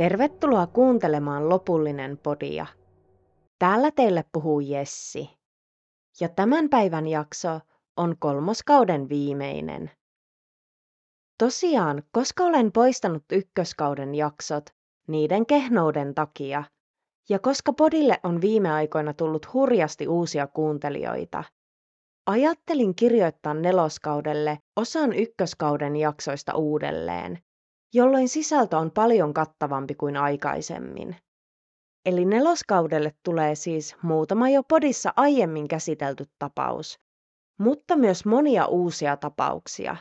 Tervetuloa kuuntelemaan lopullinen podia. Täällä teille puhuu Jessi. Ja tämän päivän jakso on kolmoskauden viimeinen. Tosiaan, koska olen poistanut ykköskauden jaksot niiden kehnouden takia, ja koska podille on viime aikoina tullut hurjasti uusia kuuntelijoita, ajattelin kirjoittaa neloskaudelle osan ykköskauden jaksoista uudelleen, jolloin sisältö on paljon kattavampi kuin aikaisemmin. Eli neloskaudelle tulee siis muutama jo podissa aiemmin käsitelty tapaus, mutta myös monia uusia tapauksia.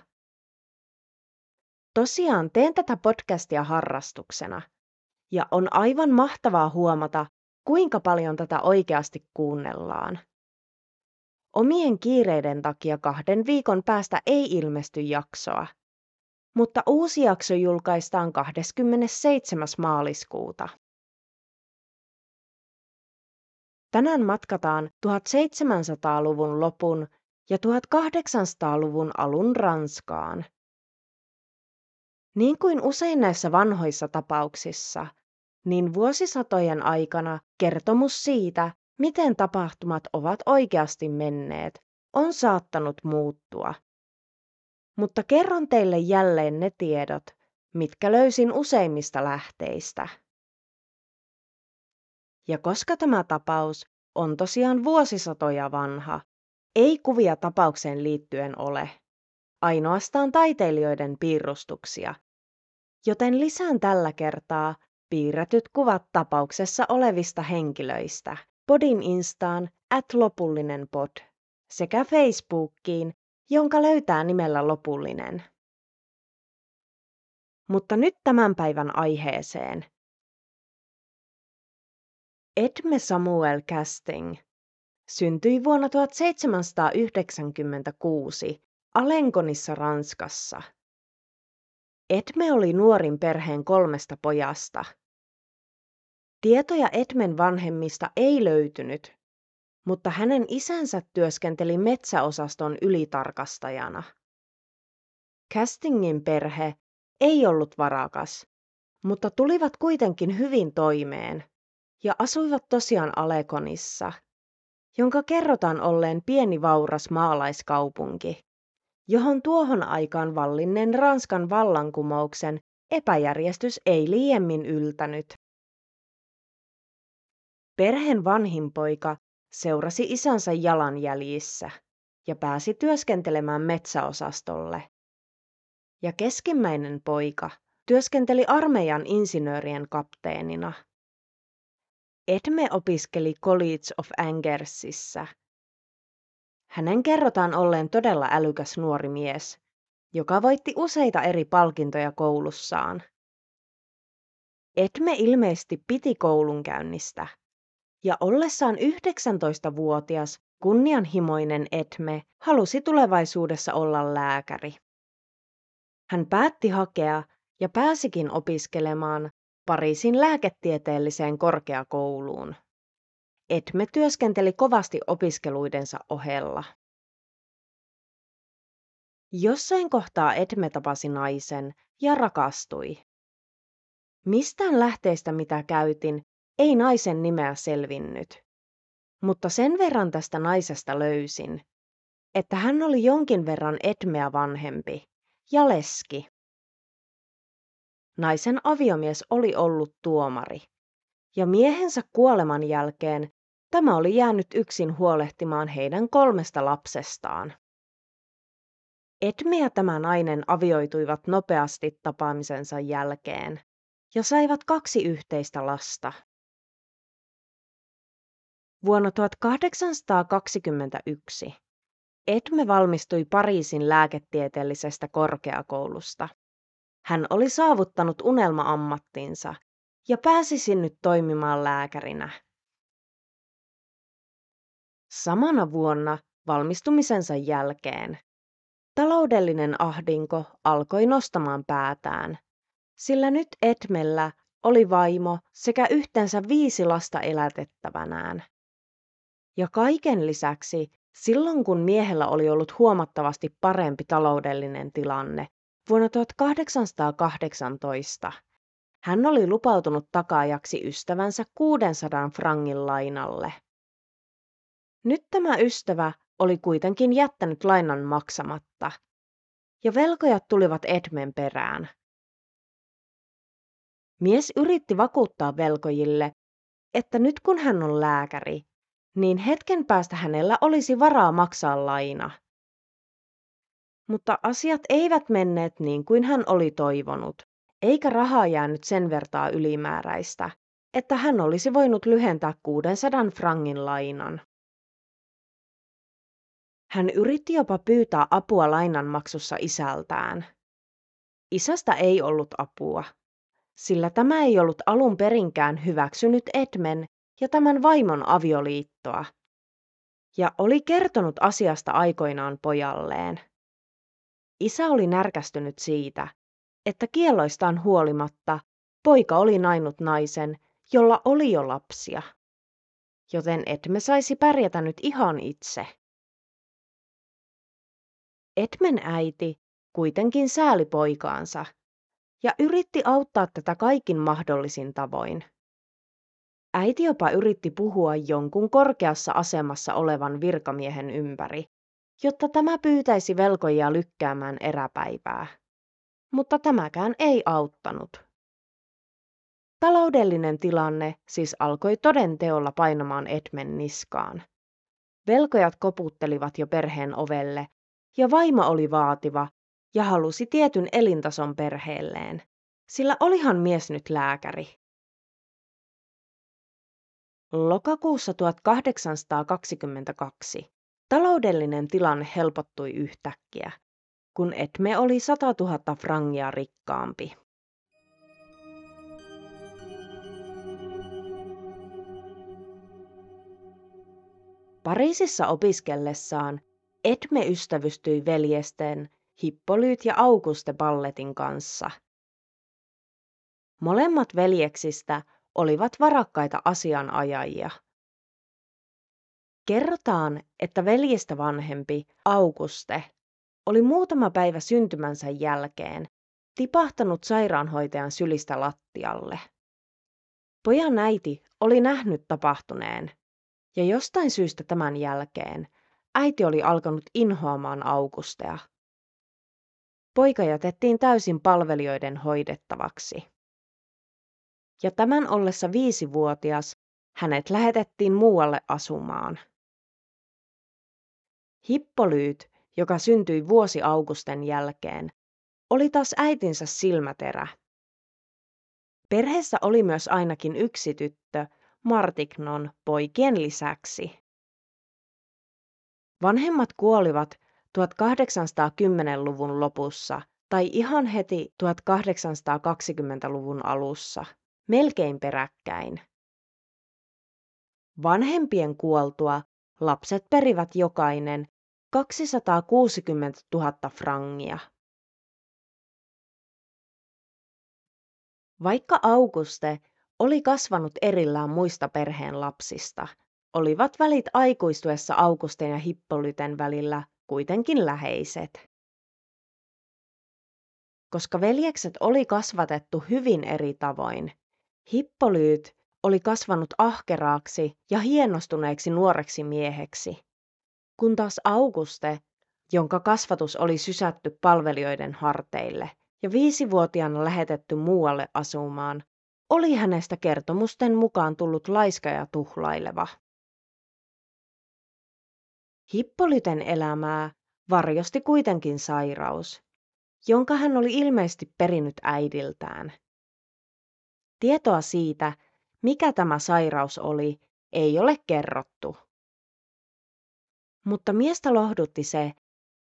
Tosiaan teen tätä podcastia harrastuksena, ja on aivan mahtavaa huomata, kuinka paljon tätä oikeasti kuunnellaan. Omien kiireiden takia kahden viikon päästä ei ilmesty jaksoa, mutta uusi jakso julkaistaan 27. maaliskuuta. Tänään matkataan 1700-luvun lopun ja 1800-luvun alun Ranskaan. Niin kuin usein näissä vanhoissa tapauksissa, niin vuosisatojen aikana kertomus siitä, miten tapahtumat ovat oikeasti menneet, on saattanut muuttua. Mutta kerron teille jälleen ne tiedot, mitkä löysin useimmista lähteistä. Ja koska tämä tapaus on tosiaan vuosisatoja vanha, ei kuvia tapaukseen liittyen ole, ainoastaan taiteilijoiden piirustuksia, joten lisään tällä kertaa piirretyt kuvat tapauksessa olevista henkilöistä podin instaan at lopullinen pod sekä Facebookiin, jonka löytää nimellä lopullinen. Mutta nyt tämän päivän aiheeseen. Edme Samuel Casting syntyi vuonna 1796 Alenkonissa Ranskassa. Edme oli nuorin perheen kolmesta pojasta. Tietoja Edmen vanhemmista ei löytynyt, mutta hänen isänsä työskenteli metsäosaston ylitarkastajana. Castingin perhe ei ollut varakas, mutta tulivat kuitenkin hyvin toimeen ja asuivat tosiaan Alekonissa, jonka kerrotaan olleen pieni vauras maalaiskaupunki, johon tuohon aikaan vallinneen Ranskan vallankumouksen epäjärjestys ei liiemmin yltänyt. Perheen vanhin poika seurasi isänsä jalanjäljissä ja pääsi työskentelemään metsäosastolle. Ja keskimmäinen poika työskenteli armeijan insinöörien kapteenina. Edme opiskeli College of Angersissa. Hänen kerrotaan olleen todella älykäs nuori mies, joka voitti useita eri palkintoja koulussaan. Edme ilmeisesti piti koulunkäynnistä ja ollessaan 19-vuotias kunnianhimoinen Edme halusi tulevaisuudessa olla lääkäri. Hän päätti hakea ja pääsikin opiskelemaan Pariisin lääketieteelliseen korkeakouluun. Edme työskenteli kovasti opiskeluidensa ohella. Jossain kohtaa Edme tapasi naisen ja rakastui. Mistään lähteestä mitä käytin, ei naisen nimeä selvinnyt. Mutta sen verran tästä naisesta löysin, että hän oli jonkin verran Edmeä vanhempi ja leski. Naisen aviomies oli ollut tuomari, ja miehensä kuoleman jälkeen tämä oli jäänyt yksin huolehtimaan heidän kolmesta lapsestaan. Edme ja tämä nainen avioituivat nopeasti tapaamisensa jälkeen ja saivat kaksi yhteistä lasta. Vuonna 1821 Edme valmistui Pariisin lääketieteellisestä korkeakoulusta. Hän oli saavuttanut unelma-ammattinsa ja pääsisi nyt toimimaan lääkärinä. Samana vuonna valmistumisensa jälkeen taloudellinen ahdinko alkoi nostamaan päätään, sillä nyt Edmellä oli vaimo sekä yhteensä viisi lasta elätettävänään. Ja kaiken lisäksi, silloin kun miehellä oli ollut huomattavasti parempi taloudellinen tilanne, vuonna 1818 hän oli lupautunut takaajaksi ystävänsä 600 frangin lainalle. Nyt tämä ystävä oli kuitenkin jättänyt lainan maksamatta, ja velkojat tulivat Edmen perään. Mies yritti vakuuttaa velkojille, että nyt kun hän on lääkäri, niin hetken päästä hänellä olisi varaa maksaa laina. Mutta asiat eivät menneet niin kuin hän oli toivonut, eikä rahaa jäänyt sen vertaa ylimääräistä, että hän olisi voinut lyhentää 600 frangin lainan. Hän yritti jopa pyytää apua lainanmaksussa isältään. Isästä ei ollut apua, sillä tämä ei ollut alun perinkään hyväksynyt Edmen ja tämän vaimon avioliittoa, ja oli kertonut asiasta aikoinaan pojalleen. Isä oli närkästynyt siitä, että kielloistaan huolimatta poika oli nainut naisen, jolla oli jo lapsia. Joten Edme saisi pärjätä nyt ihan itse. Edmen äiti kuitenkin sääli poikaansa ja yritti auttaa tätä kaikin mahdollisin tavoin. Äiti jopa yritti puhua jonkun korkeassa asemassa olevan virkamiehen ympäri, jotta tämä pyytäisi velkojia lykkäämään eräpäivää. Mutta tämäkään ei auttanut. Taloudellinen tilanne siis alkoi toden teolla painamaan Edmen niskaan. Velkojat koputtelivat jo perheen ovelle, ja vaimo oli vaativa ja halusi tietyn elintason perheelleen, sillä olihan mies nyt lääkäri. Lokakuussa 1822 taloudellinen tilanne helpottui yhtäkkiä, kun Etme oli 100 000 frangia rikkaampi. Pariisissa opiskellessaan Etme ystävystyi veljesten Hippolyt ja Auguste Balletin kanssa. Molemmat veljeksistä olivat varakkaita asianajajia. Kerrotaan, että veljestä vanhempi Auguste oli muutama päivä syntymänsä jälkeen tipahtanut sairaanhoitajan sylistä lattialle. Pojan äiti oli nähnyt tapahtuneen, ja jostain syystä tämän jälkeen äiti oli alkanut inhoamaan Augustea. Poika jätettiin täysin palvelijoiden hoidettavaksi. Ja tämän ollessa viisivuotias hänet lähetettiin muualle asumaan. Hippolyyt, joka syntyi vuosi Augusten jälkeen, oli taas äitinsä silmäterä. Perheessä oli myös ainakin yksi tyttö, Martignon poikien lisäksi. Vanhemmat kuolivat 1810-luvun lopussa tai ihan heti 1820-luvun alussa, melkein peräkkäin. Vanhempien kuoltua lapset perivät jokainen 260 000 frangia. Vaikka Auguste oli kasvanut erillään muista perheen lapsista, olivat välit aikuistuessa Augusten ja Hippolyten välillä kuitenkin läheiset. Koska veljekset oli kasvatettu hyvin eri tavoin, Hippolyyt oli kasvanut ahkeraaksi ja hienostuneeksi nuoreksi mieheksi, kun taas Auguste, jonka kasvatus oli sysätty palvelijoiden harteille ja viisivuotiaana lähetetty muualle asumaan, oli hänestä kertomusten mukaan tullut laiska ja tuhlaileva. Hippolyten elämää varjosti kuitenkin sairaus, jonka hän oli ilmeisesti perinnyt äidiltään. Tietoa siitä, mikä tämä sairaus oli, ei ole kerrottu. Mutta miestä lohdutti se,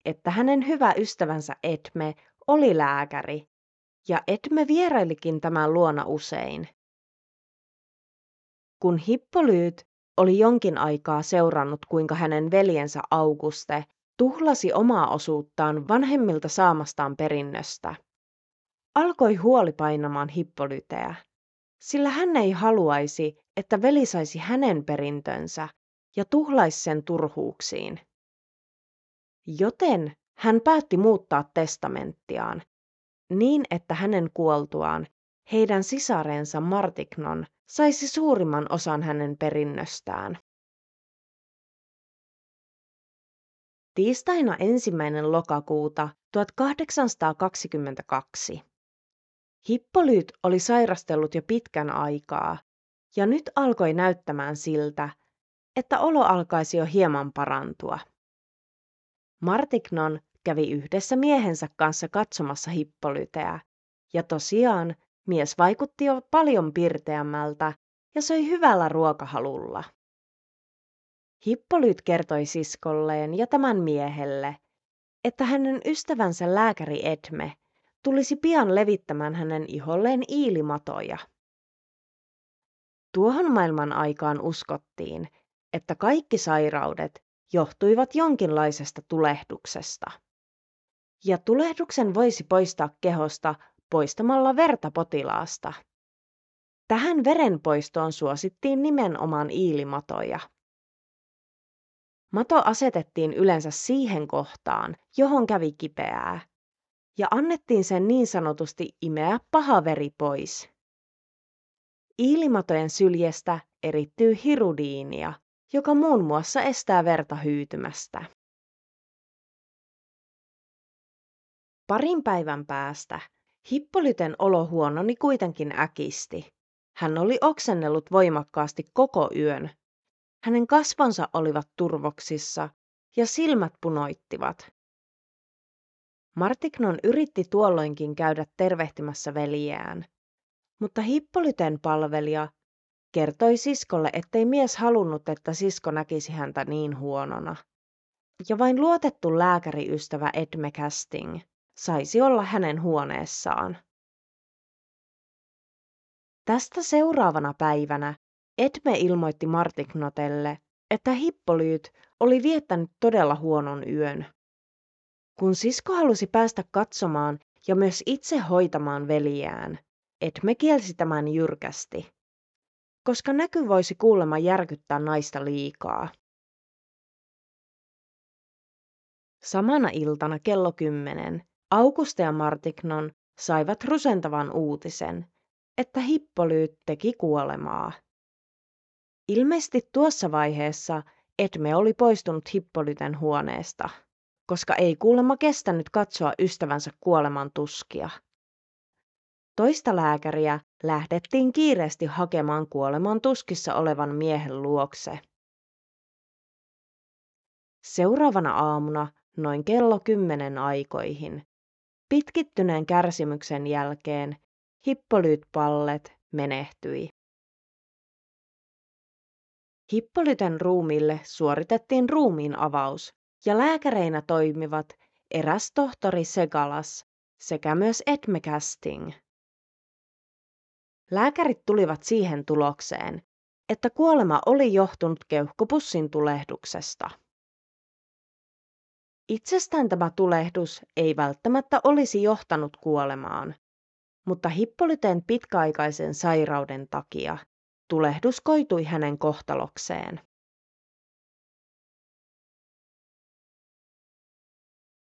että hänen hyvä ystävänsä Etme oli lääkäri, ja Etme vierailikin tämän luona usein. Kun Hippolyyt oli jonkin aikaa seurannut, kuinka hänen veljensä Auguste tuhlasi omaa osuuttaan vanhemmilta saamastaan perinnöstä. Alkoi huoli painamaan Hippolyteä, sillä hän ei haluaisi, että veli saisi hänen perintönsä ja tuhlaisi sen turhuuksiin. Joten hän päätti muuttaa testamenttiaan niin, että hänen kuoltuaan heidän sisarensa Martignon saisi suurimman osan hänen perinnöstään. Tiistaina ensimmäinen lokakuuta 1822. Hippolyt oli sairastellut jo pitkän aikaa, ja nyt alkoi näyttämään siltä, että olo alkaisi jo hieman parantua. Martignon kävi yhdessä miehensä kanssa katsomassa Hippolyteä, ja tosiaan mies vaikutti jo paljon pirteämmältä ja söi hyvällä ruokahalulla. Hippolyt kertoi siskolleen ja tämän miehelle, että hänen ystävänsä lääkäri Edme tulisi pian levittämään hänen iholleen iilimatoja. Tuohon maailman aikaan uskottiin, että kaikki sairaudet johtuivat jonkinlaisesta tulehduksesta. Ja tulehduksen voisi poistaa kehosta poistamalla verta potilaasta. Tähän verenpoistoon suosittiin nimenomaan iilimatoja. Mato asetettiin yleensä siihen kohtaan, johon kävi kipeää, ja annettiin sen niin sanotusti imeä paha veri pois. Iilimatojen syljestä erittyy hirudiinia, joka muun muassa estää verta hyytymästä. Parin päivän päästä Hippolyten olo huononi kuitenkin äkisti. Hän oli oksennellut voimakkaasti koko yön. Hänen kasvonsa olivat turvoksissa ja silmät punoittivat. Martignon yritti tuolloinkin käydä tervehtimässä veljään, mutta Hippolyten palvelija kertoi siskolle, ettei mies halunnut, että sisko näkisi häntä niin huonona. Ja vain luotettu lääkäriystävä Edme Casting saisi olla hänen huoneessaan. Tästä seuraavana päivänä Edme ilmoitti Martignotelle, että Hippolyt oli viettänyt todella huonon yön. Kun sisko halusi päästä katsomaan ja myös itse hoitamaan veljään, Edme kielsi tämän jyrkästi, koska näky voisi kuulemma järkyttää naista liikaa. Samana iltana kello kymmenen Auguste ja Martignon saivat rusentavan uutisen, että Hippolyyt teki kuolemaa. Ilmeisesti tuossa vaiheessa Edme oli poistunut Hippolyten huoneesta, koska ei kuulemma kestänyt katsoa ystävänsä kuoleman tuskia. Toista lääkäriä lähdettiin kiireesti hakemaan kuoleman tuskissa olevan miehen luokse. Seuraavana aamuna, noin kello kymmenen aikoihin, Pitkittyneen kärsimyksen jälkeen Hippolyt-pallet menehtyi. Hippolyten ruumille suoritettiin ruumiin avaus ja lääkäreinä toimivat eräs tohtori Segalas sekä myös Edme Casting. Lääkärit tulivat siihen tulokseen, että kuolema oli johtunut keuhkopussin tulehduksesta. Itsestään tämä tulehdus ei välttämättä olisi johtanut kuolemaan, mutta Hippolyteen pitkäaikaisen sairauden takia tulehdus koitui hänen kohtalokseen.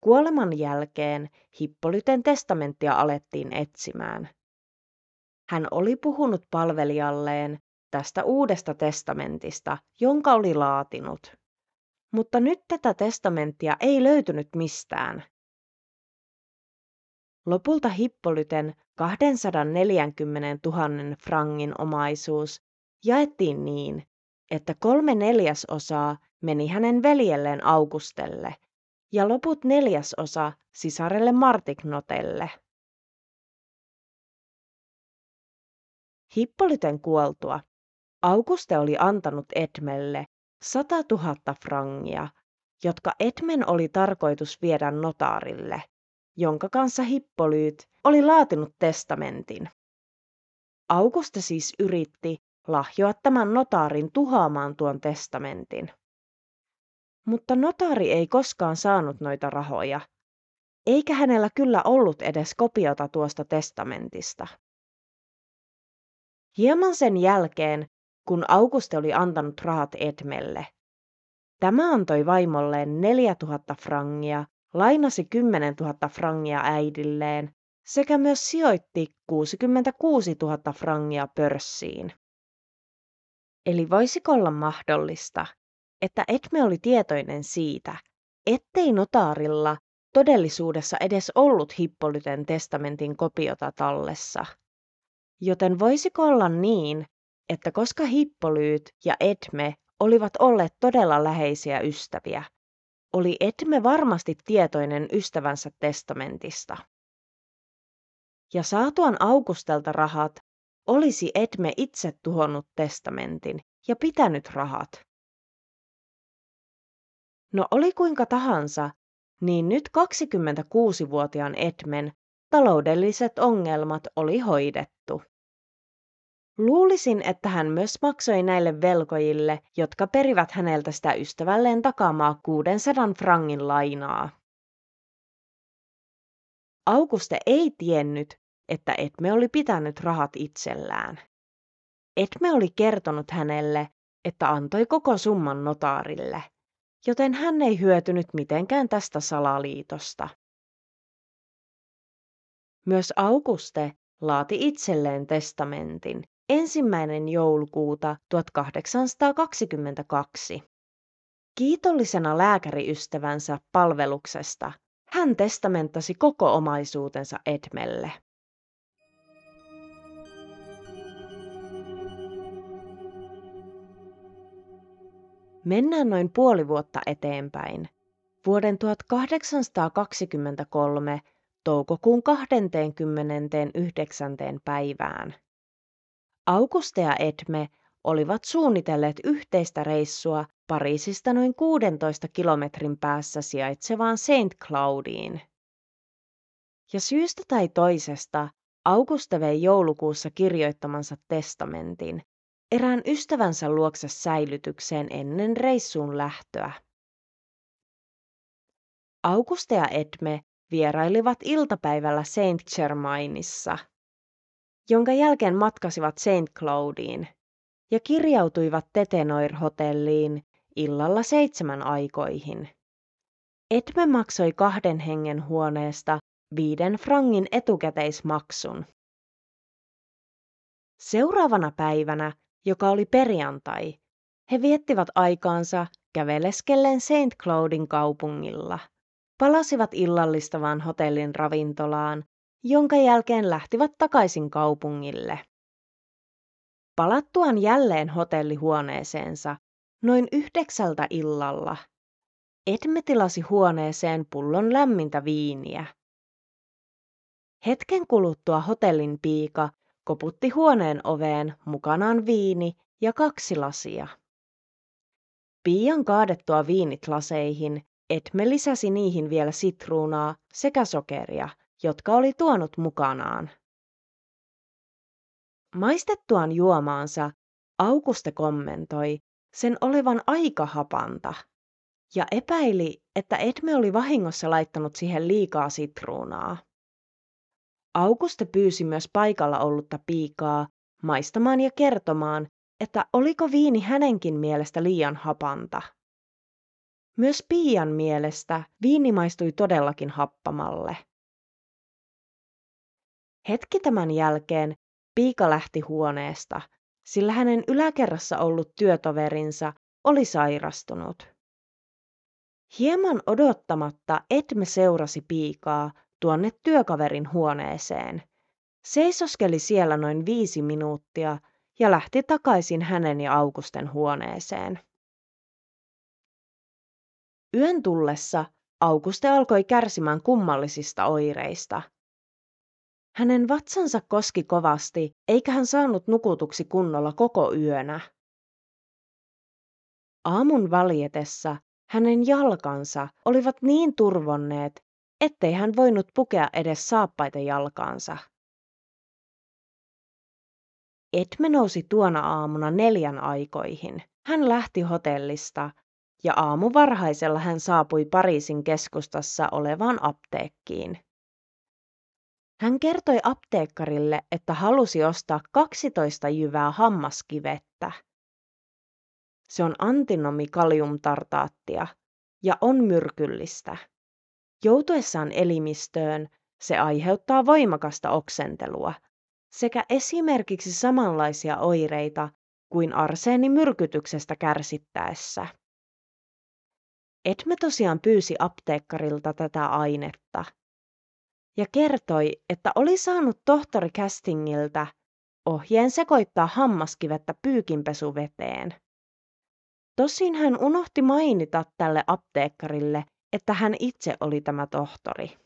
Kuoleman jälkeen Hippolyten testamenttia alettiin etsimään. Hän oli puhunut palvelijalleen tästä uudesta testamentista, jonka oli laatinut. Mutta nyt tätä testamenttia ei löytynyt mistään. Lopulta Hippolyten 240 000 frangin omaisuus jaettiin niin, että kolme neljäsosaa meni hänen veljelleen Augustelle ja loput neljäsosa sisarelle Martignotelle. Hippolyten kuoltua Auguste oli antanut Edmelle 100 000 frangia, jotka Edmen oli tarkoitus viedä notaarille, jonka kanssa Hippolyyt oli laatinut testamentin. Auguste siis yritti lahjoa tämän notaarin tuhoamaan tuon testamentin. Mutta notaari ei koskaan saanut noita rahoja, eikä hänellä kyllä ollut edes kopiota tuosta testamentista. Hieman sen jälkeen kun Auguste oli antanut rahat Edmelle. Tämä antoi vaimolleen 4000 frangia, lainasi 10 000 frangia äidilleen sekä myös sijoitti 66 000 frangia pörssiin. Eli voisiko olla mahdollista, että Edme oli tietoinen siitä, ettei notaarilla todellisuudessa edes ollut Hippolyten testamentin kopiota tallessa. Joten voisiko olla niin, että koska Hippolyyt ja Edme olivat olleet todella läheisiä ystäviä, oli Edme varmasti tietoinen ystävänsä testamentista. Ja saatuan Augustelta rahat, olisi Edme itse tuhonnut testamentin ja pitänyt rahat. No oli kuinka tahansa, niin nyt 26-vuotiaan Edmen taloudelliset ongelmat oli hoidettu. Luulisin, että hän myös maksoi näille velkojille, jotka perivät häneltä sitä ystävälleen takaamaa 600 frangin lainaa. Auguste ei tiennyt, että Etme oli pitänyt rahat itsellään. Etme oli kertonut hänelle, että antoi koko summan notaarille, joten hän ei hyötynyt mitenkään tästä salaliitosta. Myös Auguste laati itselleen testamentin ensimmäinen joulukuuta 1822. Kiitollisena lääkäriystävänsä palveluksesta hän testamenttasi koko omaisuutensa Edmelle. Mennään noin puoli vuotta eteenpäin. Vuoden 1823 toukokuun 29. päivään. Auguste ja Edme olivat suunnitelleet yhteistä reissua Pariisista noin 16 kilometrin päässä sijaitsevaan Saint Cloudiin. Ja syystä tai toisesta Auguste vei joulukuussa kirjoittamansa testamentin erään ystävänsä luokse säilytykseen ennen reissuun lähtöä. Auguste ja Edme vierailivat iltapäivällä Saint Germainissa – jonka jälkeen matkasivat St. Cloudiin ja kirjautuivat Tetenoir-hotelliin illalla seitsemän aikoihin. Edme maksoi kahden hengen huoneesta viiden frangin etukäteismaksun. Seuraavana päivänä, joka oli perjantai, he viettivät aikaansa käveleskellen St. Cloudin kaupungilla. Palasivat illallistavaan hotellin ravintolaan jonka jälkeen lähtivät takaisin kaupungille. Palattuaan jälleen hotellihuoneeseensa noin yhdeksältä illalla, Edme tilasi huoneeseen pullon lämmintä viiniä. Hetken kuluttua hotellin piika koputti huoneen oveen mukanaan viini ja kaksi lasia. Piian kaadettua viinit laseihin, Edme lisäsi niihin vielä sitruunaa sekä sokeria jotka oli tuonut mukanaan. Maistettuaan juomaansa Auguste kommentoi sen olevan aika hapanta ja epäili, että Edme oli vahingossa laittanut siihen liikaa sitruunaa. Auguste pyysi myös paikalla ollutta piikaa maistamaan ja kertomaan, että oliko viini hänenkin mielestä liian hapanta. Myös Piian mielestä viini maistui todellakin happamalle. Hetki tämän jälkeen Piika lähti huoneesta, sillä hänen yläkerrassa ollut työtoverinsa oli sairastunut. Hieman odottamatta Edme seurasi Piikaa tuonne työkaverin huoneeseen. Seisoskeli siellä noin viisi minuuttia ja lähti takaisin hänen ja Augusten huoneeseen. Yön tullessa Auguste alkoi kärsimään kummallisista oireista – hänen vatsansa koski kovasti, eikä hän saanut nukutuksi kunnolla koko yönä. Aamun valjetessa hänen jalkansa olivat niin turvonneet, ettei hän voinut pukea edes saappaita jalkaansa. Edme nousi tuona aamuna neljän aikoihin. Hän lähti hotellista ja aamu varhaisella hän saapui Pariisin keskustassa olevaan apteekkiin. Hän kertoi apteekkarille, että halusi ostaa 12 jyvää hammaskivettä. Se on antinomikaliumtartaattia ja on myrkyllistä. Joutuessaan elimistöön Se aiheuttaa voimakasta oksentelua sekä esimerkiksi samanlaisia oireita kuin arseenimyrkytyksestä kärsittäessä. Etme tosiaan pyysi apteekkarilta tätä ainetta ja kertoi, että oli saanut tohtori Castingiltä ohjeen sekoittaa hammaskivettä pyykinpesuveteen. Tosin hän unohti mainita tälle apteekkarille, että hän itse oli tämä tohtori.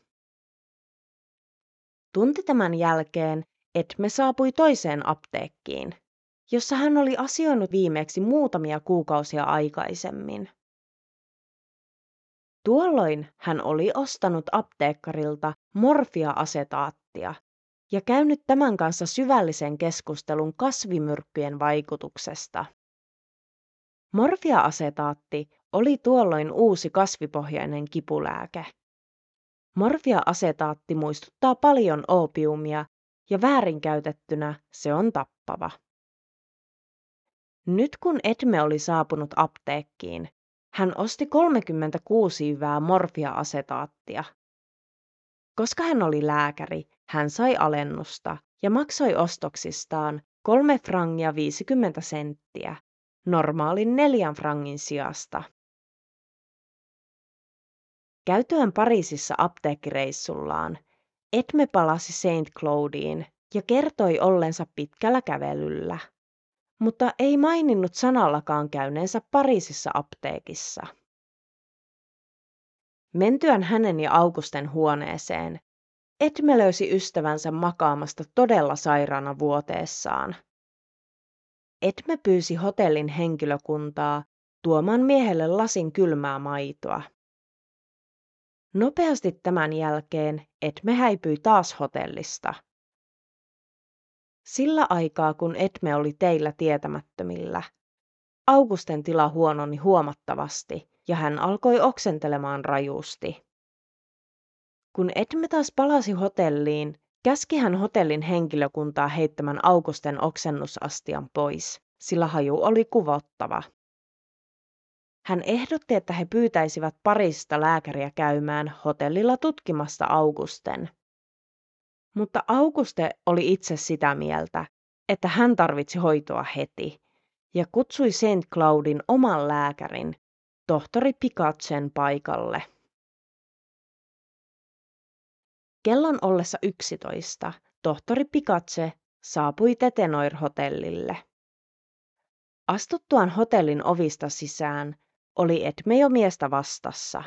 Tunti tämän jälkeen Edme saapui toiseen apteekkiin, jossa hän oli asioinut viimeksi muutamia kuukausia aikaisemmin. Tuolloin hän oli ostanut apteekkarilta morfia-asetaattia ja käynyt tämän kanssa syvällisen keskustelun kasvimyrkkyjen vaikutuksesta. Morfia-asetaatti oli tuolloin uusi kasvipohjainen kipulääke. Morfia-asetaatti muistuttaa paljon opiumia ja väärinkäytettynä se on tappava. Nyt kun Edme oli saapunut apteekkiin, hän osti 36 hyvää morfia-asetaattia. Koska hän oli lääkäri, hän sai alennusta ja maksoi ostoksistaan 3 frangia 50 senttiä, normaalin neljän frangin sijasta. Käytyään Pariisissa apteekkireissullaan, Edme palasi Saint Claudiin ja kertoi ollensa pitkällä kävelyllä, mutta ei maininnut sanallakaan käyneensä Pariisissa apteekissa. Mentyään hänen ja Augusten huoneeseen, Edme löysi ystävänsä makaamasta todella sairaana vuoteessaan. Edme pyysi hotellin henkilökuntaa tuomaan miehelle lasin kylmää maitoa. Nopeasti tämän jälkeen Edme häipyi taas hotellista. Sillä aikaa, kun Edme oli teillä tietämättömillä, Augusten tila huononi huomattavasti ja hän alkoi oksentelemaan rajusti. Kun Edme taas palasi hotelliin, käski hän hotellin henkilökuntaa heittämään Augusten oksennusastian pois, sillä haju oli kuvottava. Hän ehdotti, että he pyytäisivät parista lääkäriä käymään hotellilla tutkimasta Augusten. Mutta Auguste oli itse sitä mieltä, että hän tarvitsi hoitoa heti ja kutsui St. Cloudin oman lääkärin, tohtori Picatsen paikalle. Kellon ollessa 11 tohtori Pikatse saapui Tetenoir-hotellille. Astuttuaan hotellin ovista sisään oli Edme miestä vastassa.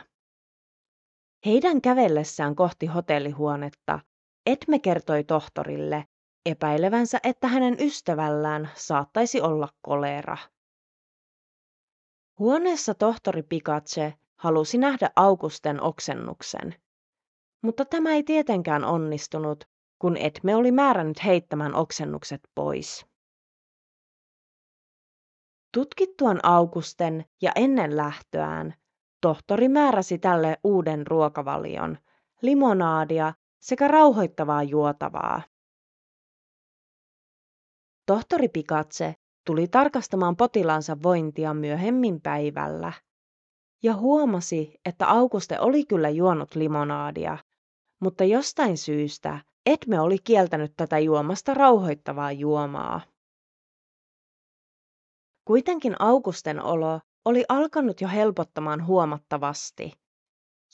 Heidän kävellessään kohti hotellihuonetta Edme kertoi tohtorille epäilevänsä, että hänen ystävällään saattaisi olla kolera. Huoneessa tohtori Pikatse halusi nähdä Augusten oksennuksen, mutta tämä ei tietenkään onnistunut, kun Edme oli määrännyt heittämään oksennukset pois. Tutkittuaan Augusten ja ennen lähtöään, tohtori määräsi tälle uuden ruokavalion, limonaadia sekä rauhoittavaa juotavaa. Tohtori Pikatse tuli tarkastamaan potilaansa vointia myöhemmin päivällä ja huomasi, että Auguste oli kyllä juonut limonaadia, mutta jostain syystä Edme oli kieltänyt tätä juomasta rauhoittavaa juomaa. Kuitenkin Augusten olo oli alkanut jo helpottamaan huomattavasti,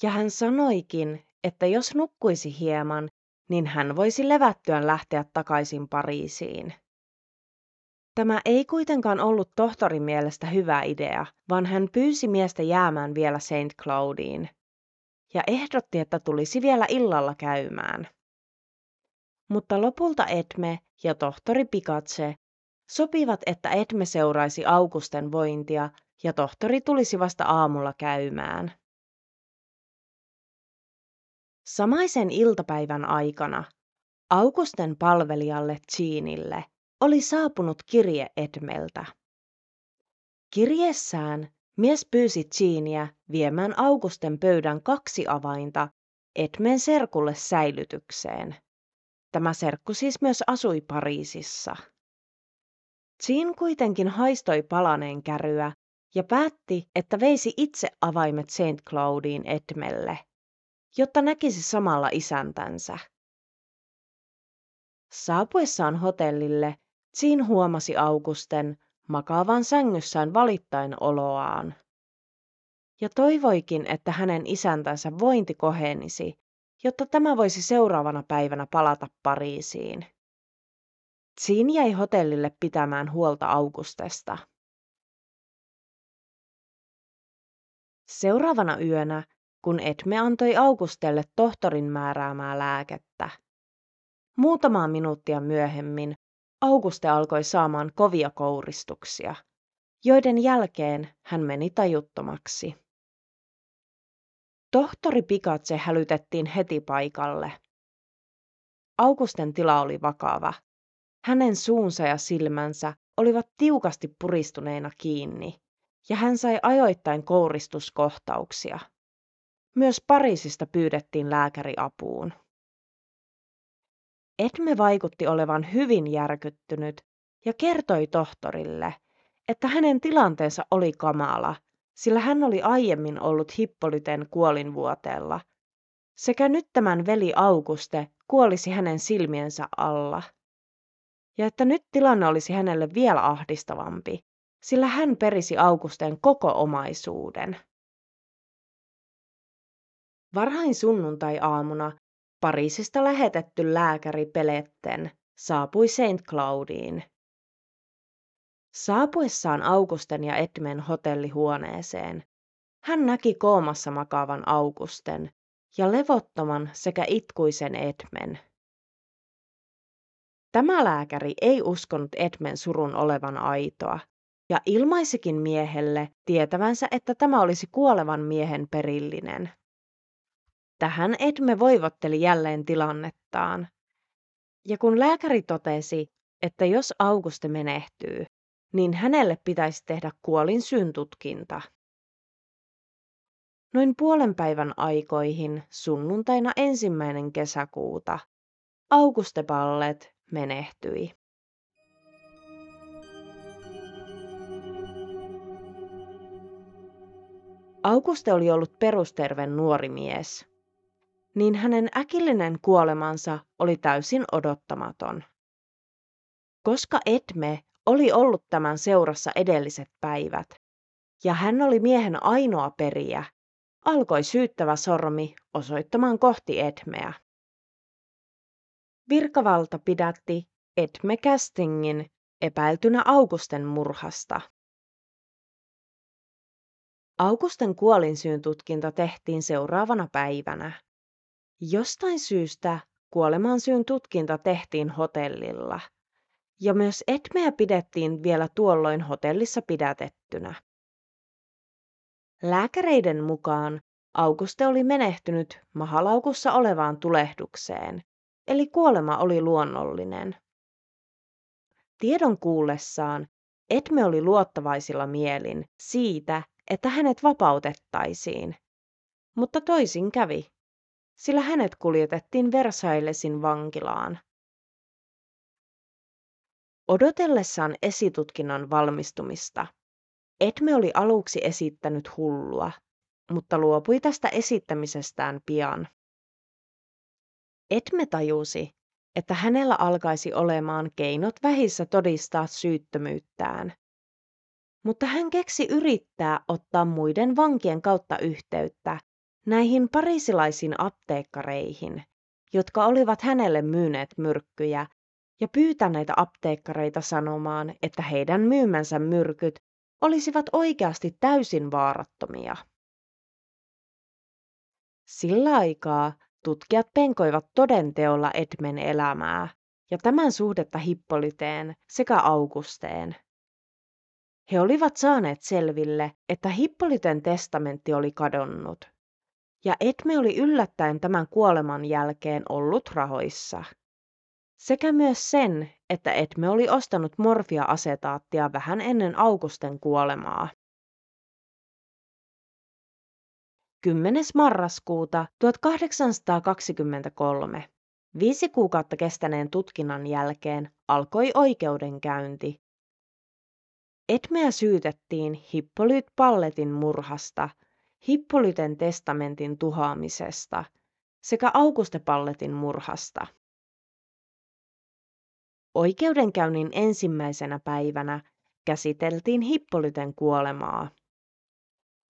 ja hän sanoikin, että jos nukkuisi hieman, niin hän voisi levättyään lähteä takaisin Pariisiin. Tämä ei kuitenkaan ollut tohtorin mielestä hyvä idea, vaan hän pyysi miestä jäämään vielä St. Cloudiin ja ehdotti, että tulisi vielä illalla käymään. Mutta lopulta Edme ja tohtori Pikatse sopivat, että Edme seuraisi Augusten vointia ja tohtori tulisi vasta aamulla käymään. Samaisen iltapäivän aikana Augusten palvelijalle Jeanille oli saapunut kirje Edmeltä. Kirjeessään mies pyysi Jeania viemään Augusten pöydän kaksi avainta Edmen serkulle säilytykseen. Tämä serkku siis myös asui Pariisissa. Jean kuitenkin haistoi palaneen käryä ja päätti, että veisi itse avaimet St. Cloudiin Edmelle. jotta näkisi samalla isäntänsä. Saapuessaan hotellille Jean huomasi Augusten makaavan sängyssään valittain oloaan. Ja toivoikin, että hänen isäntänsä vointi kohenisi, jotta tämä voisi seuraavana päivänä palata Pariisiin. Jean jäi hotellille pitämään huolta Augustesta. Seuraavana yönä, kun Edme antoi Augustelle tohtorin määräämää lääkettä. Muutamaa minuuttia myöhemmin Auguste alkoi saamaan kovia kouristuksia, joiden jälkeen hän meni tajuttomaksi. Tohtori Pikatse hälytettiin heti paikalle. Augusten tila oli vakava. Hänen suunsa ja silmänsä olivat tiukasti puristuneina kiinni, ja hän sai ajoittain kouristuskohtauksia. Myös Pariisista pyydettiin lääkäri apuun. Edme vaikutti olevan hyvin järkyttynyt ja kertoi tohtorille, että hänen tilanteensa oli kamala, sillä hän oli aiemmin ollut Hippolyten kuolinvuoteella, sekä nyt tämän veli Auguste kuolisi hänen silmiensä alla. Ja että nyt tilanne olisi hänelle vielä ahdistavampi, sillä hän perisi Augusteen koko omaisuuden. Varhain sunnuntai-aamuna Pariisista lähetetty lääkäri Peletten saapui St. Cloudiin. Saapuessaan Augusten ja Edmen hotellihuoneeseen, hän näki koomassa makaavan Augusten ja levottoman sekä itkuisen Edmen. Tämä lääkäri ei uskonut Edmen surun olevan aitoa ja ilmaisikin miehelle tietävänsä, että tämä olisi kuolevan miehen perillinen. Tähän Edme voivotteli jälleen tilannettaan. Ja kun lääkäri totesi, että jos Auguste menehtyy, niin hänelle pitäisi tehdä kuolin tutkinta. Noin puolen päivän aikoihin sunnuntaina ensimmäinen kesäkuuta Auguste Ballet menehtyi. Auguste oli ollut perusterven nuori mies niin hänen äkillinen kuolemansa oli täysin odottamaton. Koska Edme oli ollut tämän seurassa edelliset päivät, ja hän oli miehen ainoa periä, alkoi syyttävä sormi osoittamaan kohti Edmeä. Virkavalta pidätti Edme Castingin epäiltynä Augusten murhasta. Augusten kuolinsyyn tutkinta tehtiin seuraavana päivänä. Jostain syystä kuolemansyyn tutkinta tehtiin hotellilla, ja myös Edmeä pidettiin vielä tuolloin hotellissa pidätettynä. Lääkäreiden mukaan Auguste oli menehtynyt mahalaukussa olevaan tulehdukseen, eli kuolema oli luonnollinen. Tiedon kuullessaan Edme oli luottavaisilla mielin siitä, että hänet vapautettaisiin, mutta toisin kävi sillä hänet kuljetettiin Versaillesin vankilaan. Odotellessaan esitutkinnan valmistumista, Edme oli aluksi esittänyt hullua, mutta luopui tästä esittämisestään pian. Edme tajusi, että hänellä alkaisi olemaan keinot vähissä todistaa syyttömyyttään. Mutta hän keksi yrittää ottaa muiden vankien kautta yhteyttä näihin parisilaisiin apteekkareihin, jotka olivat hänelle myyneet myrkkyjä ja pyytäneet apteekkareita sanomaan, että heidän myymänsä myrkyt olisivat oikeasti täysin vaarattomia. Sillä aikaa tutkijat penkoivat todenteolla Edmen elämää ja tämän suhdetta Hippolyteen sekä Augusteen. He olivat saaneet selville, että Hippolyten testamentti oli kadonnut ja Edme oli yllättäen tämän kuoleman jälkeen ollut rahoissa. Sekä myös sen, että Edme oli ostanut morfia-asetaattia vähän ennen Augusten kuolemaa. 10. marraskuuta 1823, viisi kuukautta kestäneen tutkinnan jälkeen, alkoi oikeudenkäynti. Edmeä syytettiin Hippolyt Palletin murhasta – Hippolyten testamentin tuhaamisesta sekä Auguste Palletin murhasta. Oikeudenkäynnin ensimmäisenä päivänä käsiteltiin Hippolyten kuolemaa.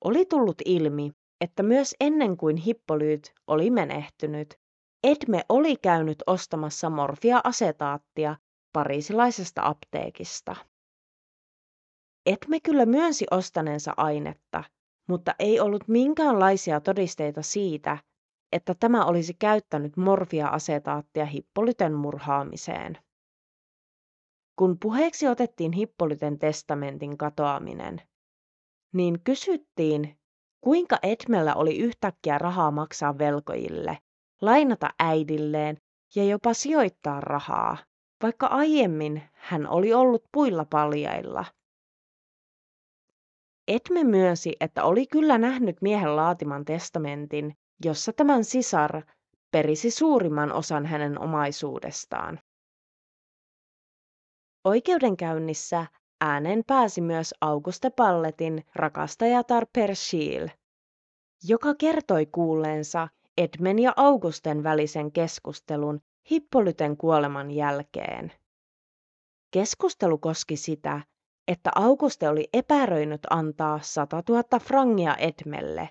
Oli tullut ilmi, että myös ennen kuin Hippolyt oli menehtynyt, Edme oli käynyt ostamassa morfia-asetaattia parisilaisesta apteekista. Edme kyllä myönsi ostaneensa ainetta, mutta ei ollut minkäänlaisia todisteita siitä, että tämä olisi käyttänyt morfia-asetaattia Hippolyten murhaamiseen. Kun puheeksi otettiin Hippolyten testamentin katoaminen, niin kysyttiin, kuinka Edmellä oli yhtäkkiä rahaa maksaa velkojille, lainata äidilleen ja jopa sijoittaa rahaa, vaikka aiemmin hän oli ollut puilla paljailla. Edme myönsi, että oli kyllä nähnyt miehen laatiman testamentin, jossa tämän sisar perisi suurimman osan hänen omaisuudestaan. Oikeudenkäynnissä ääneen pääsi myös Auguste Palletin rakastajatar Pershil, joka kertoi kuulleensa Edmen ja Augusten välisen keskustelun Hippolyten kuoleman jälkeen. Keskustelu koski sitä, että Auguste oli epäröinyt antaa 100 000 frangia Edmelle,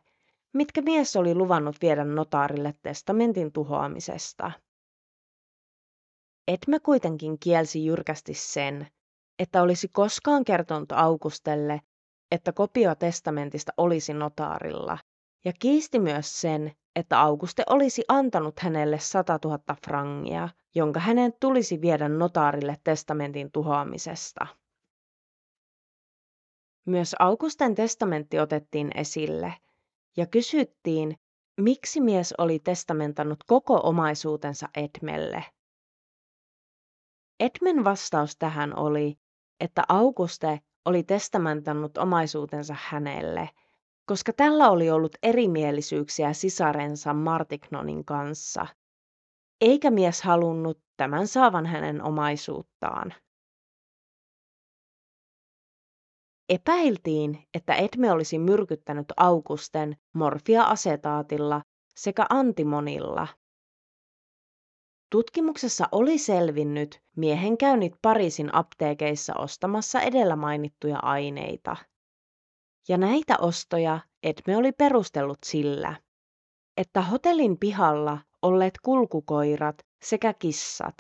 mitkä mies oli luvannut viedä notaarille testamentin tuhoamisesta. Edme kuitenkin kielsi jyrkästi sen, että olisi koskaan kertonut Augustelle, että kopio testamentista olisi notaarilla, ja kiisti myös sen, että Auguste olisi antanut hänelle 100 000 frangia, jonka hänen tulisi viedä notaarille testamentin tuhoamisesta. Myös Augusten testamentti otettiin esille ja kysyttiin, miksi mies oli testamentannut koko omaisuutensa Edmelle. Edmen vastaus tähän oli, että Auguste oli testamentannut omaisuutensa hänelle, koska tällä oli ollut erimielisyyksiä sisarensa Martignonin kanssa, eikä mies halunnut tämän saavan hänen omaisuuttaan. Epäiltiin, että Edme olisi myrkyttänyt Augusten morfia-asetaatilla sekä antimonilla. Tutkimuksessa oli selvinnyt miehen käynnit Pariisin apteekeissa ostamassa edellä mainittuja aineita. Ja näitä ostoja Edme oli perustellut sillä, että hotellin pihalla olleet kulkukoirat sekä kissat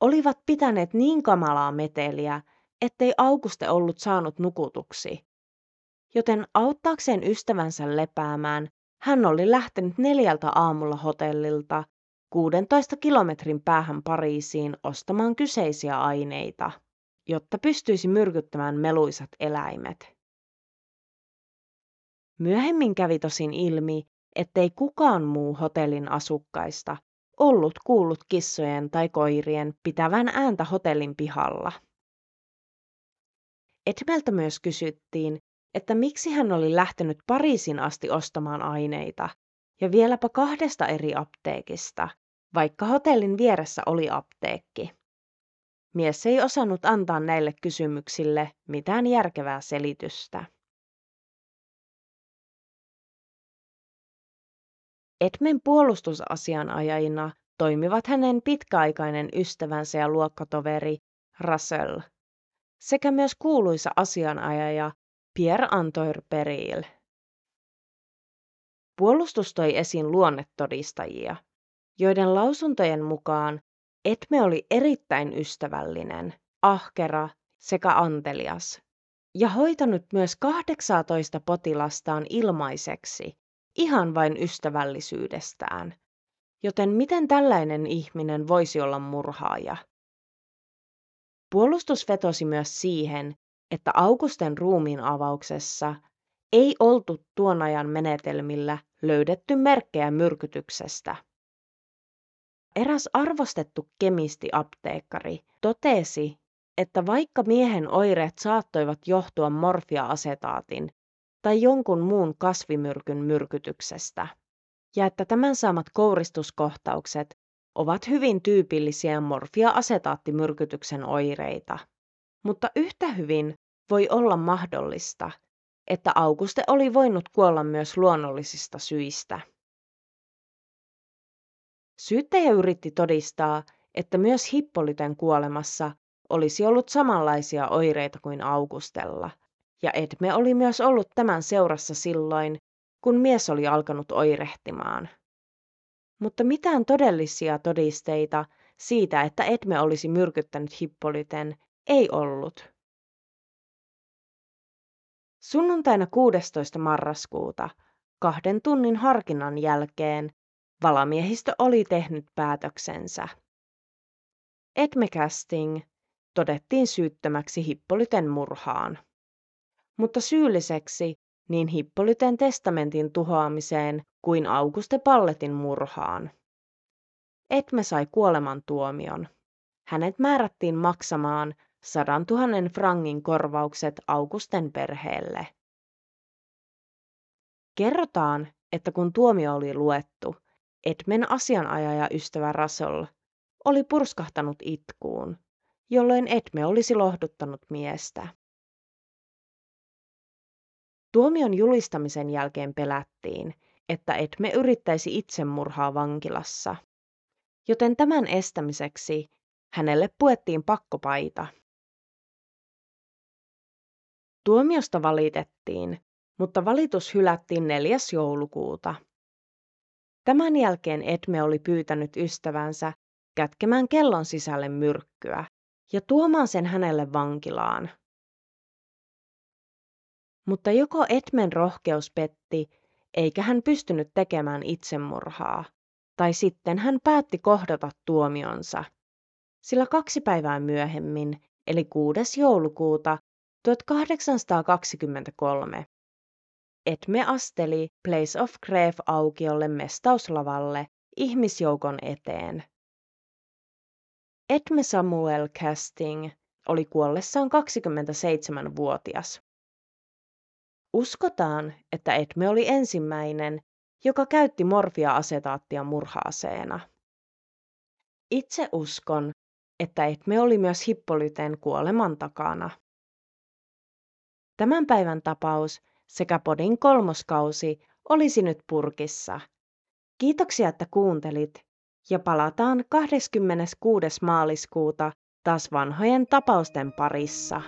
olivat pitäneet niin kamalaa meteliä, ettei Auguste ollut saanut nukutuksi. Joten auttaakseen ystävänsä lepäämään, hän oli lähtenyt neljältä aamulla hotellilta 16 kilometrin päähän Pariisiin ostamaan kyseisiä aineita, jotta pystyisi myrkyttämään meluisat eläimet. Myöhemmin kävi tosin ilmi, ettei kukaan muu hotellin asukkaista ollut kuullut kissojen tai koirien pitävän ääntä hotellin pihalla. Edmeltä myös kysyttiin, että miksi hän oli lähtenyt Pariisin asti ostamaan aineita, ja vieläpä kahdesta eri apteekista, vaikka hotellin vieressä oli apteekki. Mies ei osannut antaa näille kysymyksille mitään järkevää selitystä. Edmen puolustusasianajajina toimivat hänen pitkäaikainen ystävänsä ja luokkatoveri Russell sekä myös kuuluisa asianajaja Pierre Antoir Peril. Puolustus toi esiin luonnetodistajia, joiden lausuntojen mukaan Etme oli erittäin ystävällinen, ahkera sekä antelias ja hoitanut myös 18 potilastaan ilmaiseksi ihan vain ystävällisyydestään. Joten miten tällainen ihminen voisi olla murhaaja? Puolustus vetosi myös siihen, että Augusten ruumiin avauksessa ei oltu tuon ajan menetelmillä löydetty merkkejä myrkytyksestä. Eräs arvostettu kemisti-apteekkari totesi, että vaikka miehen oireet saattoivat johtua morfia-asetaatin tai jonkun muun kasvimyrkyn myrkytyksestä, ja että tämän saamat kouristuskohtaukset ovat hyvin tyypillisiä morfia-asetaattimyrkytyksen oireita. Mutta yhtä hyvin voi olla mahdollista, että Auguste oli voinut kuolla myös luonnollisista syistä. Syyttäjä yritti todistaa, että myös Hippolyten kuolemassa olisi ollut samanlaisia oireita kuin Augustella, ja Edme oli myös ollut tämän seurassa silloin, kun mies oli alkanut oirehtimaan. Mutta mitään todellisia todisteita siitä, että Edme olisi myrkyttänyt Hippolyten, ei ollut. Sunnuntaina 16. marraskuuta, kahden tunnin harkinnan jälkeen, valamiehistö oli tehnyt päätöksensä. Edme Casting todettiin syyttömäksi Hippolyten murhaan. Mutta syylliseksi niin Hippolyten testamentin tuhoamiseen kuin Auguste Palletin murhaan. Etme sai kuolemantuomion. Hänet määrättiin maksamaan sadan tuhannen frangin korvaukset Augusten perheelle. Kerrotaan, että kun tuomio oli luettu, Edmen asianajaja ystävä Russell oli purskahtanut itkuun, jolloin Edme olisi lohduttanut miestä. Tuomion julistamisen jälkeen pelättiin, että Edme yrittäisi itsemurhaa vankilassa, joten tämän estämiseksi hänelle puettiin pakkopaita. Tuomiosta valitettiin, mutta valitus hylättiin 4. joulukuuta. Tämän jälkeen Edme oli pyytänyt ystävänsä kätkemään kellon sisälle myrkkyä ja tuomaan sen hänelle vankilaan. Mutta joko Edmen rohkeus petti, eikä hän pystynyt tekemään itsemurhaa, tai sitten hän päätti kohdata tuomionsa. Sillä kaksi päivää myöhemmin, eli 6. joulukuuta 1823, Edme asteli Place of Grave aukiolle mestauslavalle ihmisjoukon eteen. Edme Samuel Casting oli kuollessaan 27-vuotias. Uskotaan, että Edme oli ensimmäinen, joka käytti morfia-asetaattia murhaaseena. Itse uskon, että Edme oli myös Hippolyten kuoleman takana. Tämän päivän tapaus sekä podin kolmoskausi olisi nyt purkissa. Kiitoksia, että kuuntelit ja palataan 26. maaliskuuta taas vanhojen tapausten parissa.